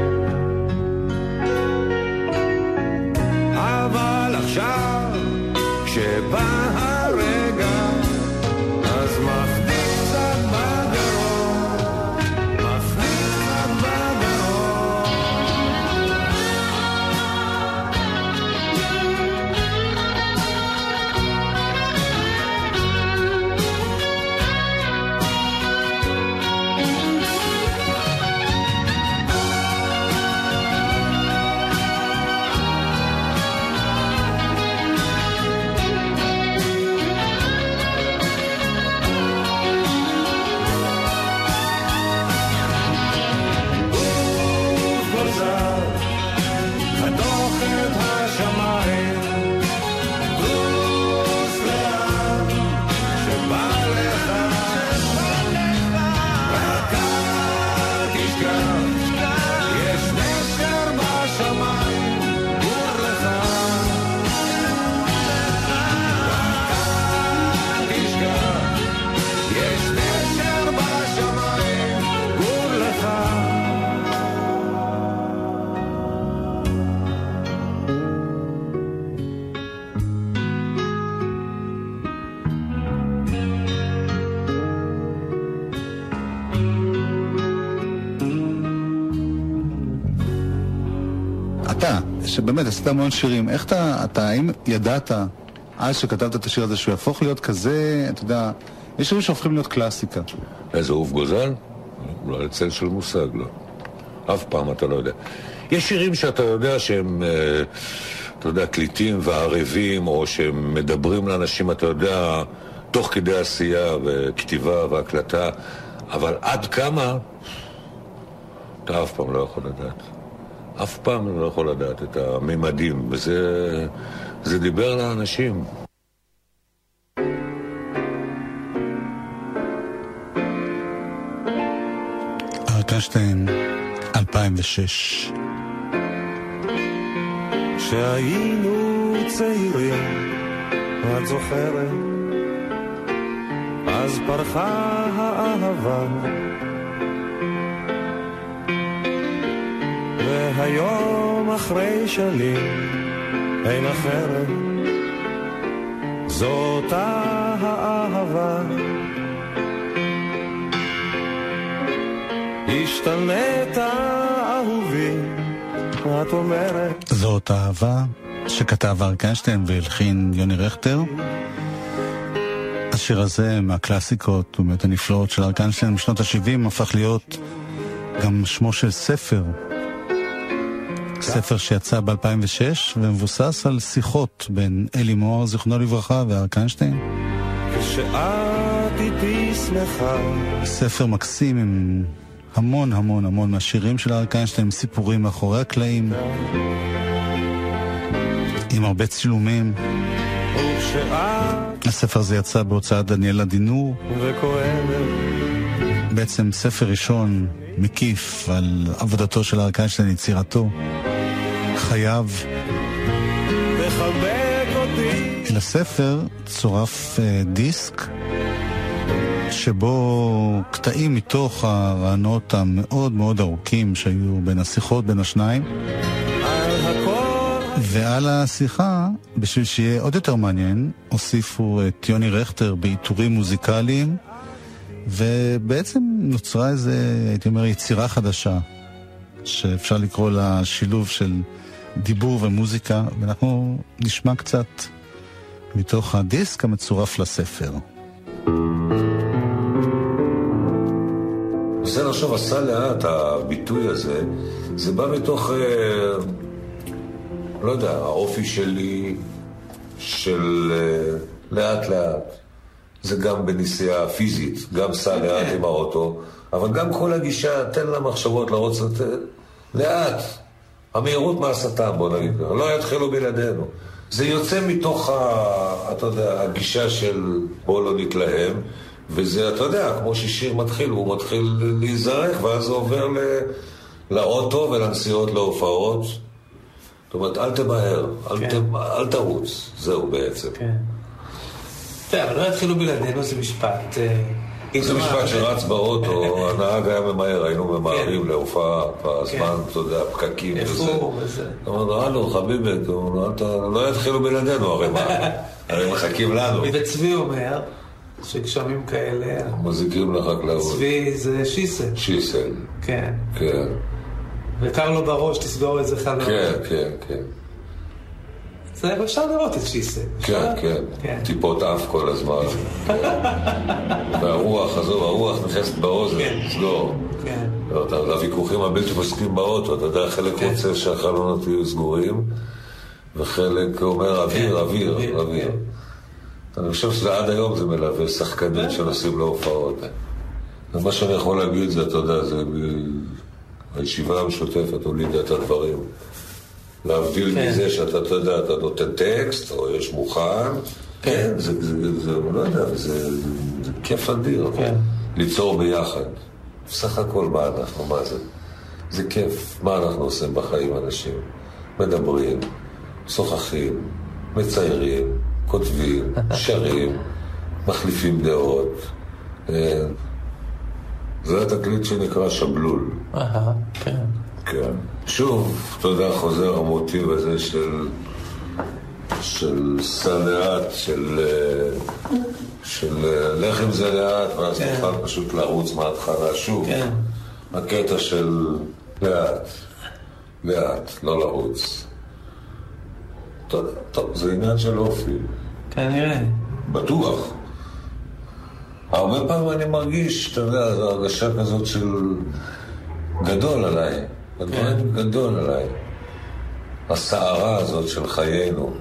Speaker 7: אבל עכשיו, כשבא
Speaker 3: שבאמת עשית המון שירים, איך אתה, אתה, האם ידעת אז שכתבת את השיר הזה שהוא יהפוך להיות כזה, אתה יודע, יש שירים שהופכים להיות קלאסיקה.
Speaker 4: איזה עוף גוזל? לא צל של מושג, לא. אף פעם אתה לא יודע. יש שירים שאתה יודע שהם, אה, אתה יודע, קליטים וערבים, או שהם מדברים לאנשים, אתה יודע, תוך כדי עשייה וכתיבה והקלטה, אבל עד כמה, אתה אף פעם לא יכול לדעת. אף פעם לא יכול לדעת את הממדים, וזה זה דיבר לאנשים.
Speaker 3: ארקשטיין, 2006.
Speaker 7: כשהיינו צעירים, את זוכרת? אז פרחה האהבה. והיום אחרי שנים אין אחרת. זאת האהבה. השתנית אהובי, את אומרת
Speaker 3: זאת אהבה שכתב ארקשטיין והלחין יוני רכטר. השיר הזה מהקלאסיקות ומאות הנפלאות של ארקנשטיין משנות ה-70 הפך להיות גם שמו של ספר. ספר שיצא ב-2006 ומבוסס על שיחות בין אלי מוהר, זיכרונו לברכה.
Speaker 7: כשאת איתי שמחה.
Speaker 3: ספר מקסים עם המון המון המון מהשירים של אריק איינשטיין, סיפורים מאחורי הקלעים, עם הרבה צילומים.
Speaker 7: וכשאת
Speaker 3: הספר הזה יצא בהוצאת דניאלה דינור,
Speaker 7: וכואבת,
Speaker 3: בעצם ספר ראשון מקיף על עבודתו של אריק איינשטיין, יצירתו, חייו.
Speaker 7: אותי.
Speaker 3: לספר צורף אה, דיסק שבו קטעים מתוך הרעיונות המאוד מאוד ארוכים שהיו בין השיחות בין השניים ועל השיחה, בשביל שיהיה עוד יותר מעניין, הוסיפו את יוני רכטר בעיטורים מוזיקליים ובעצם נוצרה איזה, הייתי אומר, יצירה חדשה שאפשר לקרוא לה שילוב של דיבור ומוזיקה ואנחנו נשמע קצת מתוך הדיסק המצורף לספר.
Speaker 4: מנסה לחשוב, עשה לאט, הביטוי הזה, זה בא מתוך, אה, לא יודע, האופי שלי, של אה, לאט לאט. זה גם בנסיעה פיזית, גם סע לאט עם האוטו, אבל גם כל הגישה, תן למחשבות לרוץ לת- לאט. המהירות מהשטן, בוא נגיד לא יתחילו בלעדינו. זה יוצא מתוך, ה, אתה יודע, הגישה של בוא לא נתלהם, וזה, אתה יודע, כמו ששיר מתחיל, הוא מתחיל להיזרק, ואז זה עובר ל, לאוטו ולנסיעות להופעות. זאת אומרת, אל תמהר, אל,
Speaker 10: כן.
Speaker 4: ת, אל תרוץ, זהו בעצם.
Speaker 10: כן. תראה, אבל לא יתחילו בלעדינו, זה משפט...
Speaker 4: זה משפט שרץ באוטו, הנהג היה ממהר, היינו ממהרים להופעה, בזמן, אתה יודע, פקקים וזה.
Speaker 10: כן. איחור וזה.
Speaker 4: אמרנו, הלו, חביבי, אמרנו, "אל ת- לא יתחילו בלעדינו, הרי מה? הרי מחכים לנו.
Speaker 10: וצבי אומר שגשמים כאלה,
Speaker 4: מזיקים לחקלאות.
Speaker 10: צבי זה שיסל,
Speaker 4: שיסל,
Speaker 10: כן.
Speaker 4: כן,
Speaker 10: וקר לו בראש, תסגור איזה חלום.
Speaker 4: כן, כן, כן.
Speaker 10: זה אפשר לראות את שיסל.
Speaker 4: כן? כן,
Speaker 10: כן.
Speaker 4: טיפות אף כל הזמן. כן. והרוח, עזוב, הרוח נכנסת באוזן, סגור.
Speaker 10: כן.
Speaker 4: אתה- הוויכוחים הבלתי פוסקים באוטו, אתה יודע, חלק
Speaker 10: כן.
Speaker 4: רוצה שהחלונות יהיו סגורים, וחלק אומר אוויר,
Speaker 10: כן,
Speaker 4: אוויר,
Speaker 10: אוויר. כן.
Speaker 4: אני חושב שעד היום זה מלווה שחקנים שנוסעים להופעות. ומה שאני יכול להגיד זה, אתה יודע, זה הישיבה המשותפת הולידה את הדברים. להבדיל
Speaker 10: כן.
Speaker 4: מזה שאתה, אתה יודע, אתה נותן טקסט, או יש מוכן, כן, זה, זה, זה, זה לא יודע, זה, זה כיף אדיר.
Speaker 10: כן.
Speaker 4: ליצור ביחד. סך הכל מה אנחנו, מה זה? זה כיף. מה אנחנו עושים בחיים, אנשים? מדברים, שוחחים, מציירים, כותבים, שרים, מחליפים דעות. אה, זה התקליט שנקרא שבלול.
Speaker 10: אהה, כן.
Speaker 4: כן. שוב, אתה יודע, חוזר המוטיב הזה של... של סע לאט, של... של לך עם זה לאט, ואז
Speaker 10: כן.
Speaker 4: תוכל פשוט לרוץ מההתחלה שוב.
Speaker 10: כן.
Speaker 4: הקטע של לאט, לאט, לא לרוץ. יודע, טוב, זה עניין של אופי,
Speaker 10: כנראה.
Speaker 4: בטוח. הרבה פעמים אני מרגיש, אתה יודע, זו הרגשה כזאת של גדול עליי. הדברים גדול עליי. הסערה הזאת של חיינו.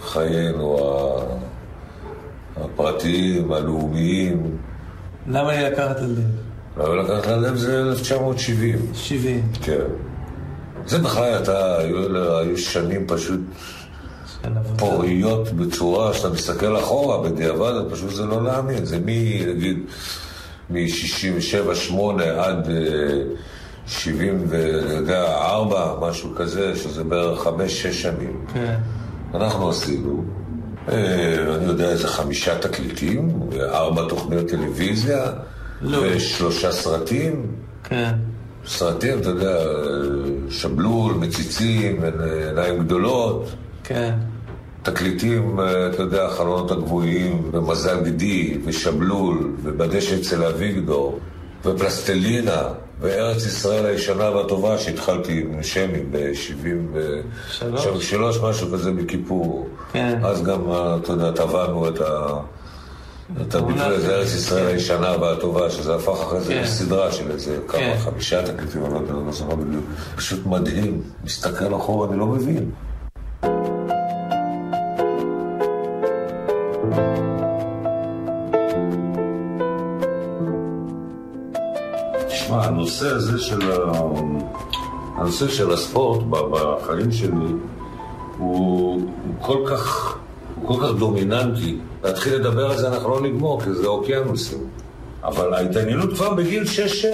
Speaker 4: חיינו הפרטיים, הלאומיים.
Speaker 10: למה לי לקחת על לב?
Speaker 4: אבל לקחת ללב זה 1970.
Speaker 10: 70.
Speaker 4: כן. זה בכלל הייתה, היו, היו שנים פשוט. פוריות בצורה שאתה מסתכל אחורה בדיעבד, פשוט זה לא להאמין. זה מ... נגיד, מ-67-8 עד אה, 74, משהו כזה, שזה בערך 5-6 שנים.
Speaker 10: כן.
Speaker 4: אנחנו עשינו, אה, אני יודע, איזה חמישה תקליטים, ארבע תוכניות טלוויזיה,
Speaker 10: לא.
Speaker 4: ושלושה סרטים.
Speaker 10: כן.
Speaker 4: סרטים, אתה יודע, שבלול, מציצים, עיניים גדולות,
Speaker 10: כן.
Speaker 4: תקליטים, אתה יודע, החלונות הגבוהים, ומזל גדי, ושבלול, ובדשא אצל אביגדור, ופלסטלינה, וארץ ישראל הישנה והטובה, שהתחלתי עם שמי ב-73, משהו כזה בכיפור.
Speaker 10: כן.
Speaker 4: אז גם, אתה יודע, טבענו את ה... את הביטוי הזה, ארץ ישראל הישנה והטובה, שזה הפך אחרי זה
Speaker 10: כן.
Speaker 4: לסדרה של איזה כמה,
Speaker 10: כן.
Speaker 4: חמישה תקליטים, אני לא אני לא זוכר בדיוק. פשוט מדהים. מסתכל אחורה, אני לא מבין. הנושא הזה של, ה... הנושא של הספורט בחיים שלי הוא, הוא כל כך, הוא כל כך דומיננטי. להתחיל לדבר על זה אנחנו לא נגמור, כי זה אוקיינוסים. אבל ההתעניינות כבר בגיל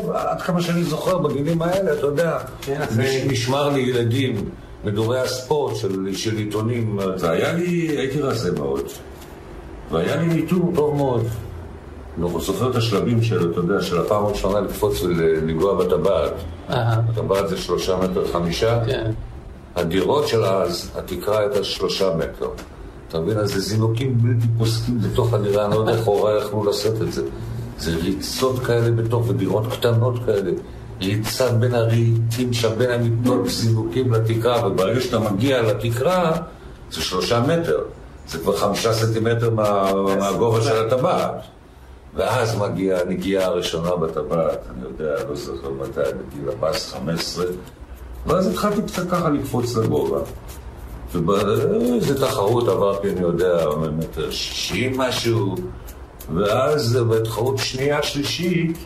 Speaker 4: 6-7, עד כמה שאני זוכר, בגילים האלה, אתה יודע,
Speaker 10: כן, אחרי-
Speaker 4: משמר לילדים, מדורי הספורט של, של עיתונים, והיה לי, הייתי רזה מאוד, והיה לי ניטור טוב מאוד. אני זוכר את השלבים של, אתה יודע, של הפעם הראשונה לקפוץ ולגוע בטבעת. הטבעת זה שלושה מטר חמישה,
Speaker 10: כן.
Speaker 4: הדירות של אז, התקרה הייתה שלושה מטר. אתה מבין? אז זה זינוקים בלתי פוסקים בתוך הדירה, אני לא יודע איך הוריי יכלו לשאת את זה. זה ריצות כאלה בתוך, ודירות קטנות כאלה. ריצה בין הרהיטים שם, בין המיטות, זינוקים לתקרה, וברגע שאתה מגיע לתקרה, זה שלושה מטר. זה כבר חמישה סנטימטר מה, מהגובה של הטבעת. ואז מגיעה הנגיעה הראשונה בטבעת, אני יודע, לא זוכר מתי, בגיל 14-15, ואז התחלתי קצת ככה לקפוץ לגובה. ובאיזה תחרות עברתי, אני יודע, מטר שישים משהו, ואז בתחרות שנייה, שלישית,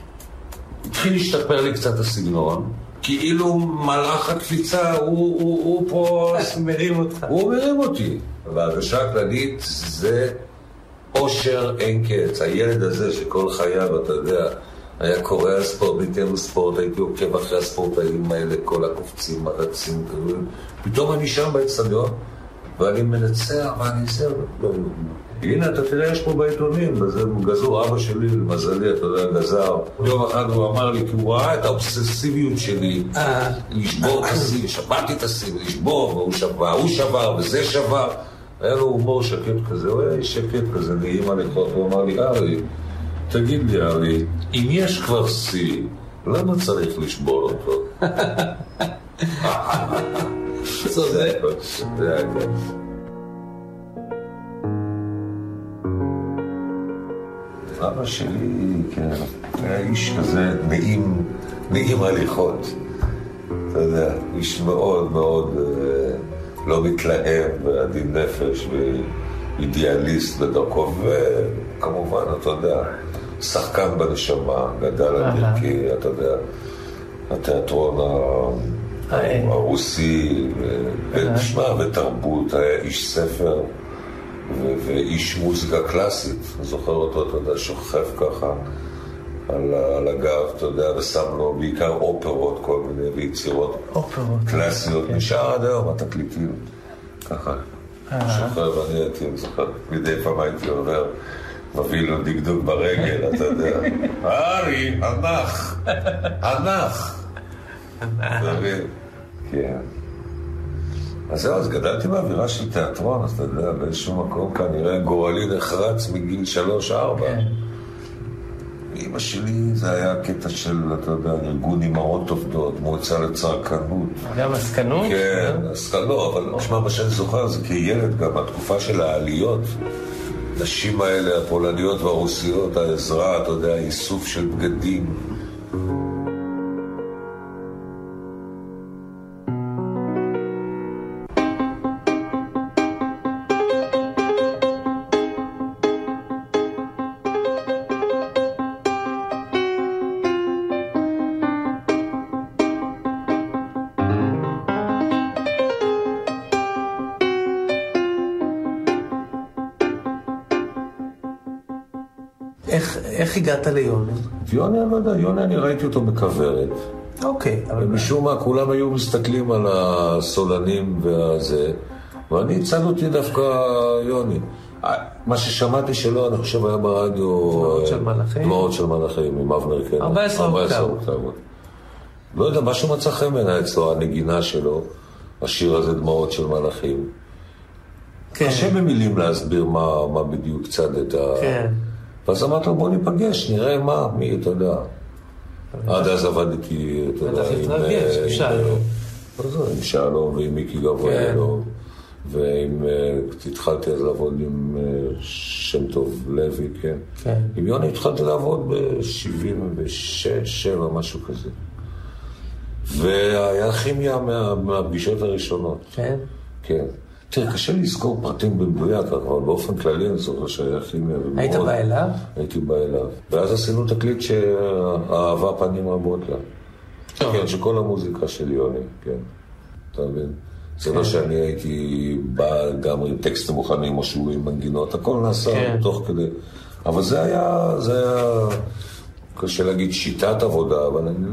Speaker 4: התחיל להשתפר לי קצת הסגנון, כאילו מלאך הקפיצה, הוא, הוא, הוא פה...
Speaker 10: מרים אותך.
Speaker 4: הוא מרים אותי. וההרגשה הכללית זה אושר אין קץ. הילד הזה שכל חייו, אתה יודע, היה קורא על ספורט, ניתן ספורט, הייתי עוקב אחרי הספורטאים האלה, כל הקופצים, הרצים. פתאום אני שם באצטדיון, ואני מנצח, ואני זה... לא, הנה, אתה תראה, יש פה בעיתונים, וזה גזור, אבא שלי, למזלי, אתה יודע, גזר. יום אחד הוא אמר לי, כי הוא ראה את האובססיביות שלי,
Speaker 10: אה.
Speaker 4: לשבור את השיא, שברתי את השיא, לשבור, והוא שבר, הוא שבר, וזה שבר. היה לו הומור שקט כזה, הוא היה איש שקט כזה, נעים הליכות, הוא אמר לי, ארי, תגיד לי, ארי, אם יש כבר שיא, למה צריך לשבור אותו? הכל, זה הכל. אבא שלי, כן, היה איש כזה נעים, נעים הליכות. אתה יודע, איש מאוד מאוד אה, לא מתלהם ועדין נפש ואידיאליסט בדרכו, וכמובן, אתה יודע, שחקן בנשמה, גדל על. ברכי, אתה יודע, התיאטרון ה-
Speaker 10: אה.
Speaker 4: הרוסי, ותשמע, ותרבות, היה איש ספר. ואיש מוזיקה קלאסית, זוכר אותו, אתה יודע, שוכב ככה על, על הגב, אתה יודע, ושם לו בעיקר אופרות, כל מיני, ויצירות
Speaker 10: אופרות.
Speaker 4: קלאסיות, נשאר עד היום התקליטים, ככה, שוכב, ואני הייתי, זוכר, מדי פעם הייתי עובר, מביא לו דקדוק ברגל, אתה יודע, ארי, הנח, הנח, אתה מבין? כן. אז זהו, אז גדלתי באווירה של תיאטרון, אז אתה יודע, באיזשהו מקום כנראה גורלי נחרץ מגיל שלוש-ארבע.
Speaker 10: כן.
Speaker 4: אימא שלי זה היה קטע של, אתה יודע, ארגון אימהות עובדות, מועצה לצרכנות.
Speaker 10: גם עסקנות?
Speaker 4: כן, לא, אבל תשמע, מה שאני זוכר זה כילד גם, התקופה של העליות, נשים האלה, הפולניות והרוסיות, העזרה, אתה יודע, איסוף של בגדים.
Speaker 10: הגעת ליוני?
Speaker 4: יוני, אני לא יודע, יוני, אני ראיתי אותו בכוורת.
Speaker 10: אוקיי, אבל
Speaker 4: ומשום מה כולם היו מסתכלים על הסולנים והזה, ואני הצד אותי דווקא יוני. מה ששמעתי שלו, אני חושב, היה ברדיו...
Speaker 10: דמעות של מלאכים?
Speaker 4: דמעות של מלאכים, עם אבנר קנר.
Speaker 10: 14 אוקטבות.
Speaker 4: אוקטבות. לא יודע, משהו מצא חן בעיניי אצלו, הנגינה שלו, השיר הזה, דמעות של מלאכים.
Speaker 10: כן,
Speaker 4: קשה במילים להסביר מה, מה בדיוק צד את ה...
Speaker 10: כן.
Speaker 4: ואז אמרתי לו, בוא ניפגש, נראה מה, מי, אתה יודע. עד אז עבדתי, אתה יודע, עם... אה,
Speaker 10: עם שלום.
Speaker 4: לא ועם מיקי גבריאלו. ועם... אה, התחלתי אז לעבוד עם אה, שם טוב לוי, כן.
Speaker 10: כן.
Speaker 4: עם יוני התחלתי לעבוד ב-76, 7, משהו כזה. והיה כימיה מה- מהפגישות הראשונות.
Speaker 10: כן.
Speaker 4: כן. תראה, קשה לזכור פרטים במדויק, אבל באופן כללי אני זוכר שהיה כימיה. ומאוד-
Speaker 10: היית בא אליו?
Speaker 4: הייתי בא אליו. ואז עשינו תקליט שאהבה פנים רבות לה. כן, שכל המוזיקה של יוני, כן. אתה מבין? זה לא שאני הייתי בא גם עם טקסטים מוכנים או שהוא עם מנגינות, הכל נעשה
Speaker 10: כן.
Speaker 4: תוך כדי. אבל זה היה, זה היה, קשה להגיד שיטת עבודה, אבל אני...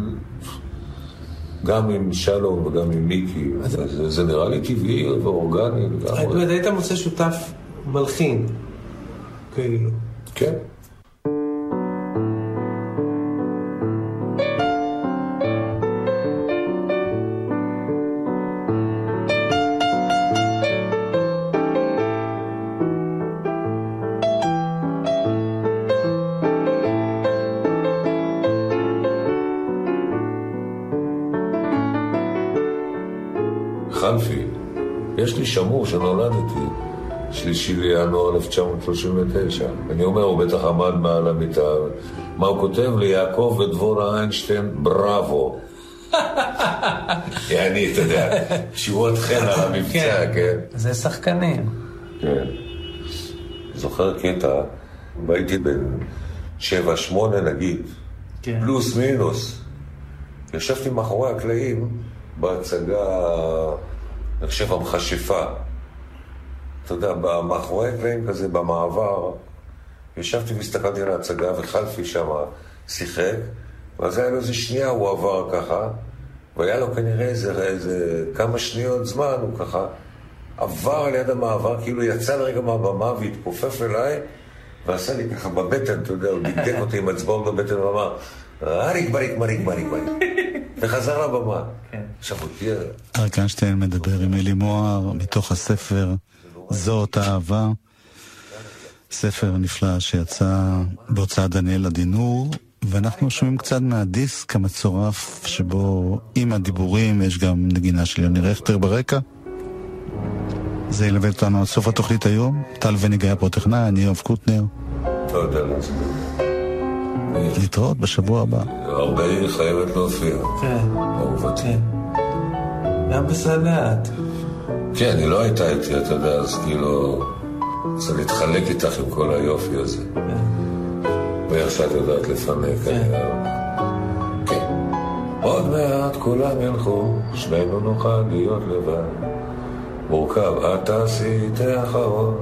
Speaker 4: גם עם שלום וגם עם מיקי, זה, זה נראה לי טבעי ואורגני לגמרי.
Speaker 10: היית מוצא שותף מלחין, כאילו.
Speaker 4: כן. לינואר 1939. אני אומר, הוא בטח עמד מעל המיטה. מה הוא כותב לי? יעקב ודבורה איינשטיין, בראבו. יעני, אתה יודע, תשורות חן על המבצע, כן?
Speaker 10: זה שחקנים.
Speaker 4: כן. זוכר קטע, והייתי בן שבע, שמונה נגיד,
Speaker 10: כן.
Speaker 4: פלוס מינוס. ישבתי מאחורי הקלעים בהצגה, אני חושב, המכשפה. אתה יודע, מאחורי הקלעים כזה, במעבר, ישבתי והסתכלתי על ההצגה, וחלפי שם שיחק, ואז היה לו איזה שנייה, הוא עבר ככה, והיה לו כנראה איזה, איזה כמה שניות זמן, הוא ככה עבר על יד המעבר, כאילו יצא לרגע מהבמה והתכופף אליי, ועשה לי ככה בבטן, אתה יודע, הוא דקדק אותי עם אצבעות בבטן ואמר, אריק בריק מריק מריק מריק, וחזר לבמה. עכשיו הוא תהיה...
Speaker 3: אריק איינשטיין מדבר עם אלי מוהר מתוך הספר זאת אהבה, ספר נפלא שיצא בהוצאת דניאל עדינור, ואנחנו שומעים קצת מהדיסק המצורף שבו עם הדיבורים יש גם נגינה של יוני רכטר ברקע. זה ילווה אותנו עד סוף התוכנית היום. טל וניג היה פה טכנאי, אני יואב קוטנר.
Speaker 4: לעצמי.
Speaker 3: להתראות בשבוע הבא.
Speaker 4: הרבה היא חייבת להופיע.
Speaker 10: כן,
Speaker 4: אהובתי.
Speaker 10: כן. גם בסלט.
Speaker 4: כן, היא לא הייתה איתי, אתה יודע, אז כאילו... צריך להתחלק איתך עם כל היופי הזה. ואיך שאת יודעת לפנק, אני... כן. עוד מעט כולם ילכו, שנינו נוכל להיות לבד. מורכב, את תעשי את האחרון,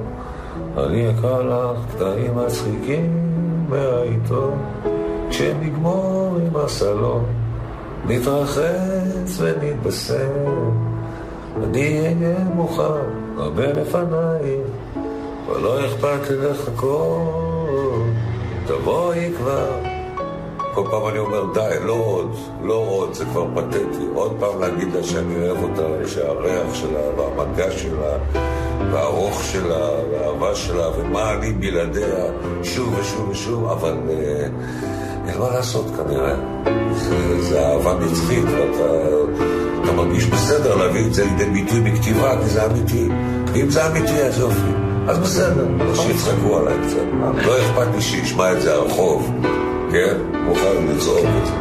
Speaker 4: אני אקרא לך קטעים מצחיקים מהעיתון. כשנגמור עם הסלון, נתרחץ ונתבשם. אני אהיה מוכן הרבה לפנייך, אבל לא אכפת לי לחכות, תבואי כבר. כל פעם אני אומר, די, לא עוד, לא עוד, זה כבר פתטי. עוד פעם להגיד לה שאני אוהב אותה, שהריח שלה, והמגע שלה, והארוך שלה, והאהבה שלה, ומה אני בלעדיה, שוב ושוב ושוב, אבל אה, אין מה לעשות כנראה. זה, זה אהבה נצחית, ואתה אתה מרגיש בסדר להביא את זה לידי ביטוי בכתיבה, כי זה אמיתי. ואם זה אמיתי, אז יופי. אז בסדר, שיצחקו עליי קצת. לא אכפת לי שישמע את זה הרחוב, כן? מוכן לצעוק את זה.